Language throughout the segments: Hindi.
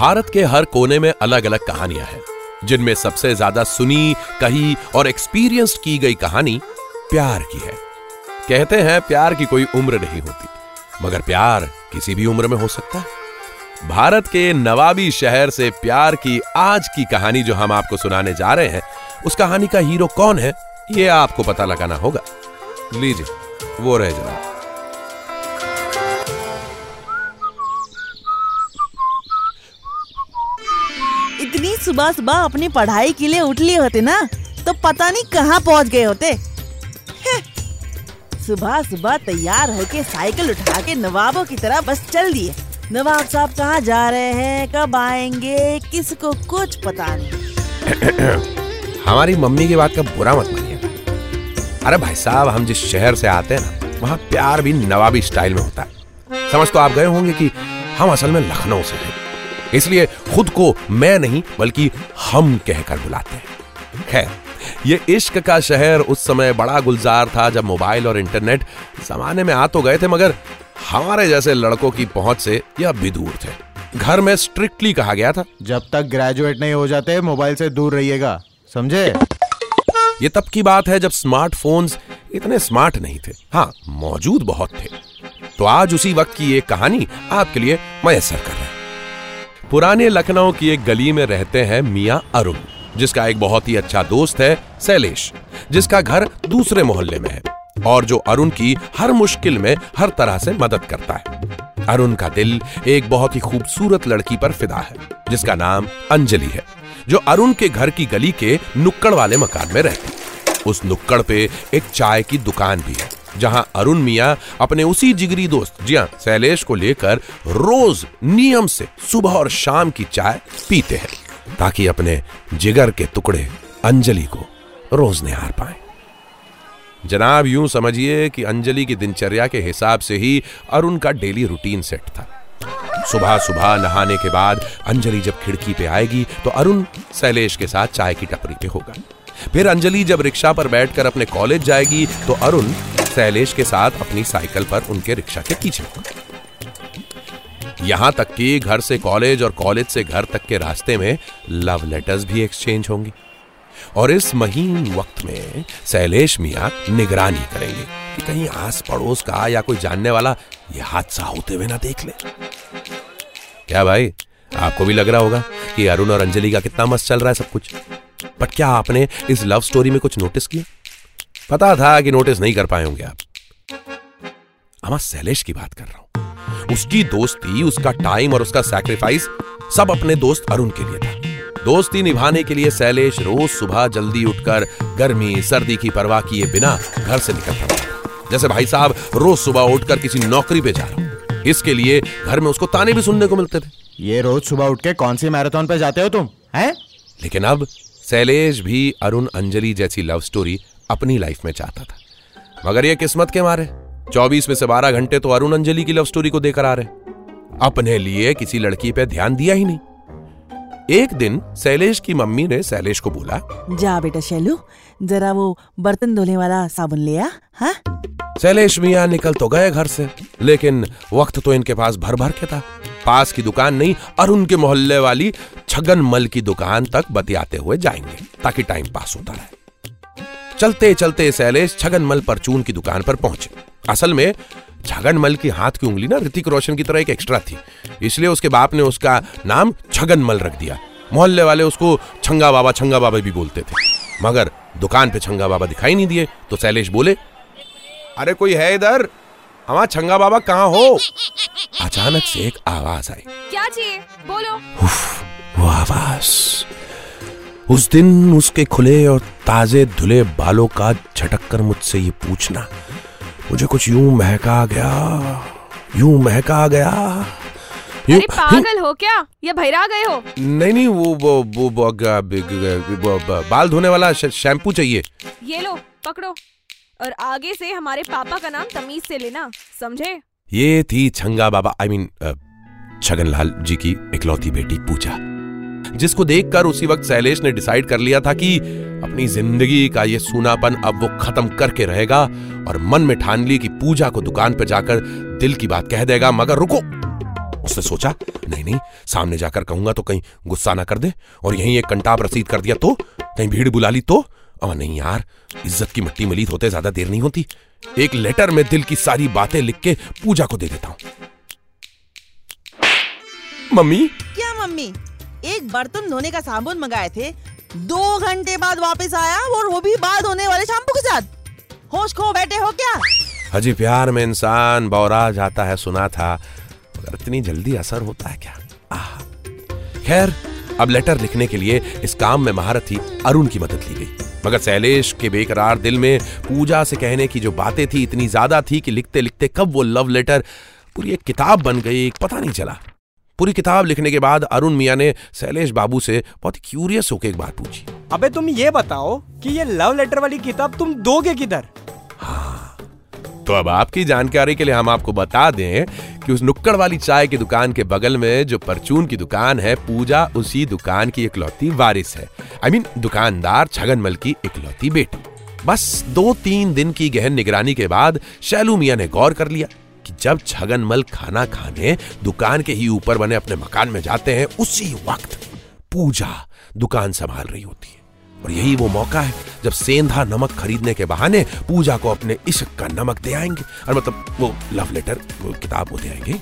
भारत के हर कोने में अलग अलग कहानियाँ हैं, जिनमें सबसे ज़्यादा सुनी, कही और एक्सपीरियंस की गई कहानी प्यार की है। कहते हैं प्यार की कोई उम्र नहीं होती, मगर प्यार किसी भी उम्र में हो सकता है। भारत के नवाबी शहर से प्यार की आज की कहानी जो हम आपको सुनाने जा रहे हैं, उस कहानी का हीरो कौन है, ये आपको पता लगाना होगा। लीजिए, वो रहे जनाब। सुबह सुबह अपनी पढ़ाई के लिए उठ लिए होते ना तो पता नहीं कहाँ पहुँच गए होते। सुबह सुबह तैयार होके साइकिल उठा के नवाबों की तरह बस चल दिए। नवाब साहब कहाँ जा रहे हैं, कब आएँगे, किसको कुछ पता नहीं। हमारी मम्मी की बात का बुरा मत मानिए अरे भाई साहब, हम जिस शहर से आते हैं ना, वहाँ प्यार भी नवाबी स्टाइल में होता है। समझ तो आप गए होंगे कि हम असल में लखनऊ से हैं। इसलिए खुद को मैं नहीं बल्कि हम कहकर बुलाते हैं। खैर ये इश्क का शहर उस समय बड़ा गुलजार था जब मोबाइल और इंटरनेट जमाने में आ तो गए थे मगर हमारे जैसे लड़कों की पहुँच से ये अब भी दूर थे। घर में स्ट्रिक्टली कहा गया था। जब तक ग्रेजुएट नहीं हो जाते मोबाइल से दूर रहिएगा। समझे? ये तब की बात है जब स्मार्टफोन्स इतने स्मार्ट नहीं थे। हाँ मौजूद बहुत थे। तो आज उसी वक्त की एक कहानी आपके लिए मयसर कर पुराने लखनऊ की एक गली में रहते हैं मियाँ अरुण, जिसका एक बहुत ही अच्छा दोस्त है शैलेश, जिसका घर दूसरे मोहल्ले में है, और जो अरुण की हर मुश्किल में हर तरह से मदद करता है। अरुण का दिल एक बहुत ही खूबसूरत लड़की पर फिदा है, जिसका नाम अंजलि है, जो अरुण के घर की गली के नुक्कड़ वाले मकान में रहती उस नुक्कड़ पे एक चाय की दुकान भी है। जहाँ अरुण मिया अपने उसी जिगरी दोस्त, जी हाँ शैलेश को लेकर रोज नियम से सुबह और शाम की चाय पीते हैं, ताकि अपने जिगर के टुकड़े अंजलि को रोज निहार पाए। जनाब, यूँ समझिए कि अंजलि की दिनचर्या के हिसाब से ही अरुण का डेली रूटीन सेट था। सुबह सुबह नहाने के बाद अंजलि जब खिड़की पे आएगी तो अरुण शैलेश के साथ चाय की टपरी पे होगा। फिर अंजलि जब रिक्शा पर बैठकर अपने कॉलेज जाएगी तो अरुण शैलेश के साथ अपनी साइकिल पर उनके रिक्शा के पीछे। यहाँ तक कि घर से कॉलेज और कॉलेज से घर तक के रास्ते में लव लेटर्स भी एक्सचेंज होंगे। और इस महीन वक्त में शैलेश मिया निगरानी करेंगे कि कहीं आस पड़ोस का या कोई जानने वाला यह हादसा होते हुए ना देख ले। क्या भाई, आपको भी लग रहा होगा कि अरुण और अंजलि का कितना मस्त चल रहा है सब कुछ। बट क्या आपने इस लव स्टोरी में कुछ नोटिस किया? पता था कि नोटिस नहीं कर पाए होंगे आप। हम शैलेश की बात कर रहा हूँ। उसकी दोस्ती उसका टाइम और उसका सैक्रिफाइस सब अपने दोस्त अरुण के लिए था। दोस्ती निभाने के लिए शैलेश रोज सुबह जल्दी उठकर गर्मी सर्दी की परवाह किए बिना घर से निकल पड़ता था। जैसे भाई साहब रोज सुबह उठकर किसी नौकरी पे जा रहा हूँ। इसके लिए घर में उसको ताने भी सुनने को मिलते थे। ये रोज सुबह उठ के कौन सी मैराथन पे जाते हो तुम हैं? लेकिन अब शैलेश भी अरुण अंजलि जैसी लव स्टोरी अपनी लाइफ में चाहता था। मगर ये किस्मत के मारे। 24 में से 12 घंटे तो अरुण अंजलि की लव स्टोरी को देकर आ रहे। अपने लिए किसी लड़की पे ध्यान दिया ही नहीं। एक दिन शैलेश की मम्मी ने शैलेश को बोला जा बेटा शैलू जरा वो बर्तन धोने वाला साबुन ले आ हाँ? शैलेश मियाँ निकल तो गए घर से लेकिन वक्त तो इनके पास भर भर के था। पास की दुकान नहीं अरुण के मोहल्ले वाली छगन मल की दुकान तक बतियाते हुए जाएँगे ताकि टाइम पास होता रहे। चलते चलते शैलेश छगन मल परचून की दुकान पर पहुँचे। असल में छगन मल की हाथ की उंगली ना ऋतिक रोशन की तरह एक एक्स्ट्रा थी। इसलिए उसके बाप ने उसका नाम छगन मल रख दिया। मोहल्ले वाले उसको छंगा बाबा छंगा बाबा भी बोलते थे। मगर दुकान पे छंगा बाबा दिखाई नहीं दिए तो शैलेश बोले अरे कोई है इधर? हमारा छंगा बाबा कहाँ हो? अचानक से एक आवाज़ आई। क्या चाहिए? बोलो। वो आवाज़ उस दिन उसके खुले और ताजे धुले बालों का झटक कर मुझसे ये पूछना। मुझे कुछ यूँ महका गया यूँ महका गया। यूं- अरे पागल हो क्या? या भैरा गए हो? नहीं नहीं वो वो वो, वो, वो ब- बाल धोने वाला शैम्पू चाहिए। ये लो पकड़ो। और आगे से हमारे पापा का नाम तमीज से लेना समझे? ये थी छंगा बाबा आई मीन छगनलाल जी की इकलौती बेटी पूजा। जिसको देखकर उसी वक्त शैलेश ने डिसाइड कर लिया था कि अपनी ज़िंदगी का ये सूनापन अब वो खत्म करके रहेगा और मन में ठान ली कि पूजा को दुकान पर जाकर दिल की बात कह देगा, मगर रुको। उसने सोचा, नहीं नहीं, सामने जाकर कहूँगा तो कहीं गुस्सा ना कर दे और यहीं एक कंटाप रसीद कर दिया तो कहीं भीड़ बुला ली तो। और नहीं यार, इज़्ज़त की मिट्टी मलीत होते ज़्यादा देर नहीं होती। एक लेटर में दिल की सारी बातें लिख के पूजा को दे देता हूँ। मम्मी? क्या मम्मी? एक बर्तन धोने का साबुन मंगाए थे। दो घंटे बाद वापस आया और वो भी बाद होने वाले शैम्पू के साथ। होश खो बैठे हो क्या? हजी, प्यार में इंसान बौरा जाता है, सुना था, मगर इतनी जल्दी असर होता है क्या? खैर, अब लेटर लिखने के लिए इस काम में महारत महारथी अरुण की मदद ली गई। मगर शैलेश के बेकरार दिल में पूजा से कहने की जो बातें थी, इतनी ज़्यादा थी कि लिखते लिखते कब वो लव लेटर पूरी एक किताब बन गई पता नहीं चला। पूरी किताब लिखने के बाद अरुण मियाँ ने शैलेश बाबू से बहुत क्यूरियस होकर एक बात पूछी। अबे तुम ये बताओ कि ये लव लेटर वाली किताब तुम दोगे किधर? तो अब आपकी जानकारी के लिए हम आपको बता दें कि उस नुक्कड़ वाली चाय की दुकान के बगल में जो परचून की दुकान है पूजा उसी दुकान की इकलौती वारिस है। आई I मीन mean, दुकानदार छगनमल की इकलौती बेटी। बस दो तीन दिन की गहन निगरानी के बाद शैलू मिया ने गौर कर लिया। जब छगनमल खाना खाने दुकान के ही ऊपर बने अपने मकान में जाते हैं, उसी वक्त पूजा दुकान संभाल रही होती है। और यही वो मौका है, जब सेंधा नमक खरीदने के बहाने पूजा को अपने इश्क का नमक दे आएँगे। और मतलब वो लव लेटर वो किताब वो दे आएँगे।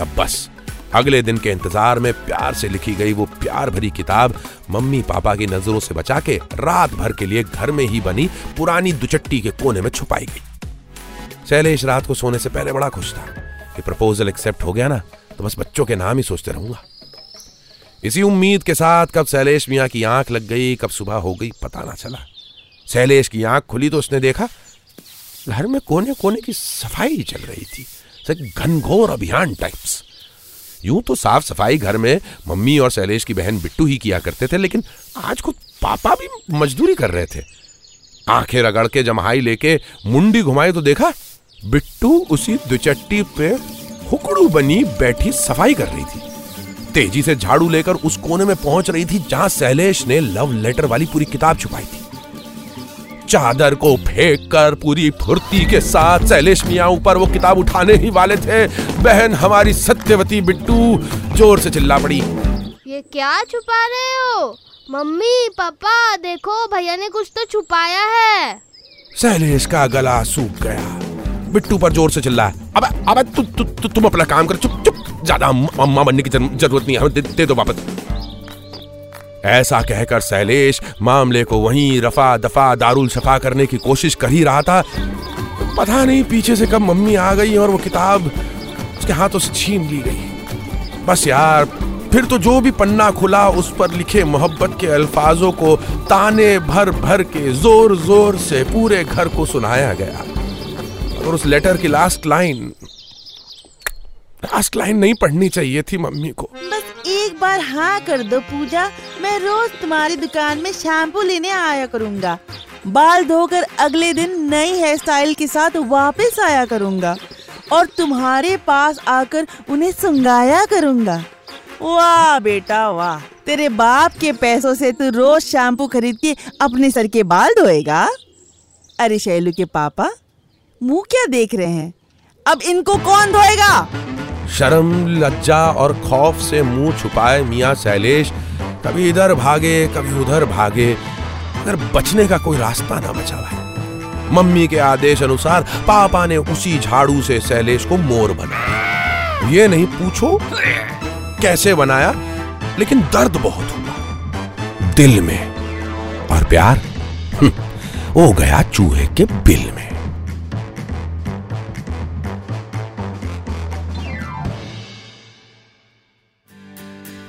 अब बस, अगले दिन के इंतज़ार में प्यार से लिखी गई वो प्यार भरी किताब मम्मी पापा की नज़रों से बचा के रात भर के लिए घर में ही बनी पुरानी दुचट्टी के कोने में छुपाई गई। शैलेश रात को सोने से पहले बड़ा खुश था कि प्रपोजल एक्सेप्ट हो गया ना तो बस बच्चों के नाम ही सोचते रहूँगा। इसी उम्मीद के साथ कब शैलेश मियाँ की आँख लग गई, कब सुबह हो गई, पता ना चला। शैलेश की आँख खुली तो उसने देखा, घर में कोने कोने की सफ़ाई चल रही थी घनघोर अभियान टाइप्स यूँ तो साफ़ सफ़ाई घर में मम्मी और शैलेश की बहन बिट्टू ही किया करते थे, लेकिन आज खुद पापा भी मजदूरी कर रहे थे। आँखें रगड़ के जमहाई लेके मुंडी घुमाई तो देखा बिट्टू उसी दुचट्टी पे हुकड़ू बनी बैठी सफ़ाई कर रही थी। तेज़ी से झाड़ू लेकर उस कोने में पहुँच रही थी जहाँ शैलेश ने लव लेटर वाली पूरी किताब छुपाई थी। चादर को फेंक कर पूरी फुर्ती के साथ शैलेश मियाँ ऊपर वो किताब उठाने ही वाले थे। बहन हमारी सत्यवती बिट्टू ज़ोर से चिल्ला पड़ी। ये क्या छुपा रहे हो? मम्मी पापा देखो भैया ने कुछ तो छुपाया है। शैलेश का गला सूख गया। बिट्टू पर ज़ोर से चिल्ला अब अब तु, तु, तु, तुम अपना काम कर चुप चुप। ज़्यादा अम्मा बनने की ज़रूरत नहीं है दे, दे दो वापस। ऐसा कहकर शैलेश मामले को वहीं रफा दफ़ा दारुल शफा करने की कोशिश कर ही रहा था। पता नहीं पीछे से कब मम्मी आ गई और वो किताब उसके हाथों से छीन ली गई। बस यार फिर तो जो भी पन्ना खुला उस पर लिखे मोहब्बत के अल्फाजों को ताने भर भर के ज़ोर ज़ोर से पूरे घर को सुनाया गया। और उस लेटर की लास्ट लाइन लास्ट लाइन नहीं पढ़नी चाहिए थी मम्मी को। बस एक बार हाँ कर दो पूजा, मैं रोज तुम्हारी दुकान में शैम्पू लेने आया करूँगा। बाल धोकर अगले दिन नई हेयर स्टाइल के साथ वापस आया करूँगा और तुम्हारे पास आकर उन्हें सुंगाया करूँगा। वाह बेटा, वाह। तेरे बाप के पैसों से तू रोज शैम्पू खरीद के अपने सर के बाल धोएगा? अरे शैलू के पापा मुँह क्या देख रहे हैं? अब इनको कौन धोएगा? शर्म, लज्जा और खौफ से मुँह छुपाए मियाँ शैलेश। कभी इधर भागे, कभी उधर भागे। अगर बचने का कोई रास्ता ना बचा भाई मम्मी के आदेश अनुसार पापा ने उसी झाड़ू से शैलेश को मोर बनाया। ये नहीं पूछो कैसे बनाया, लेकिन दर्द बहुत हुआ। दिल में और प्यार। हो गया चूहे के बिल में।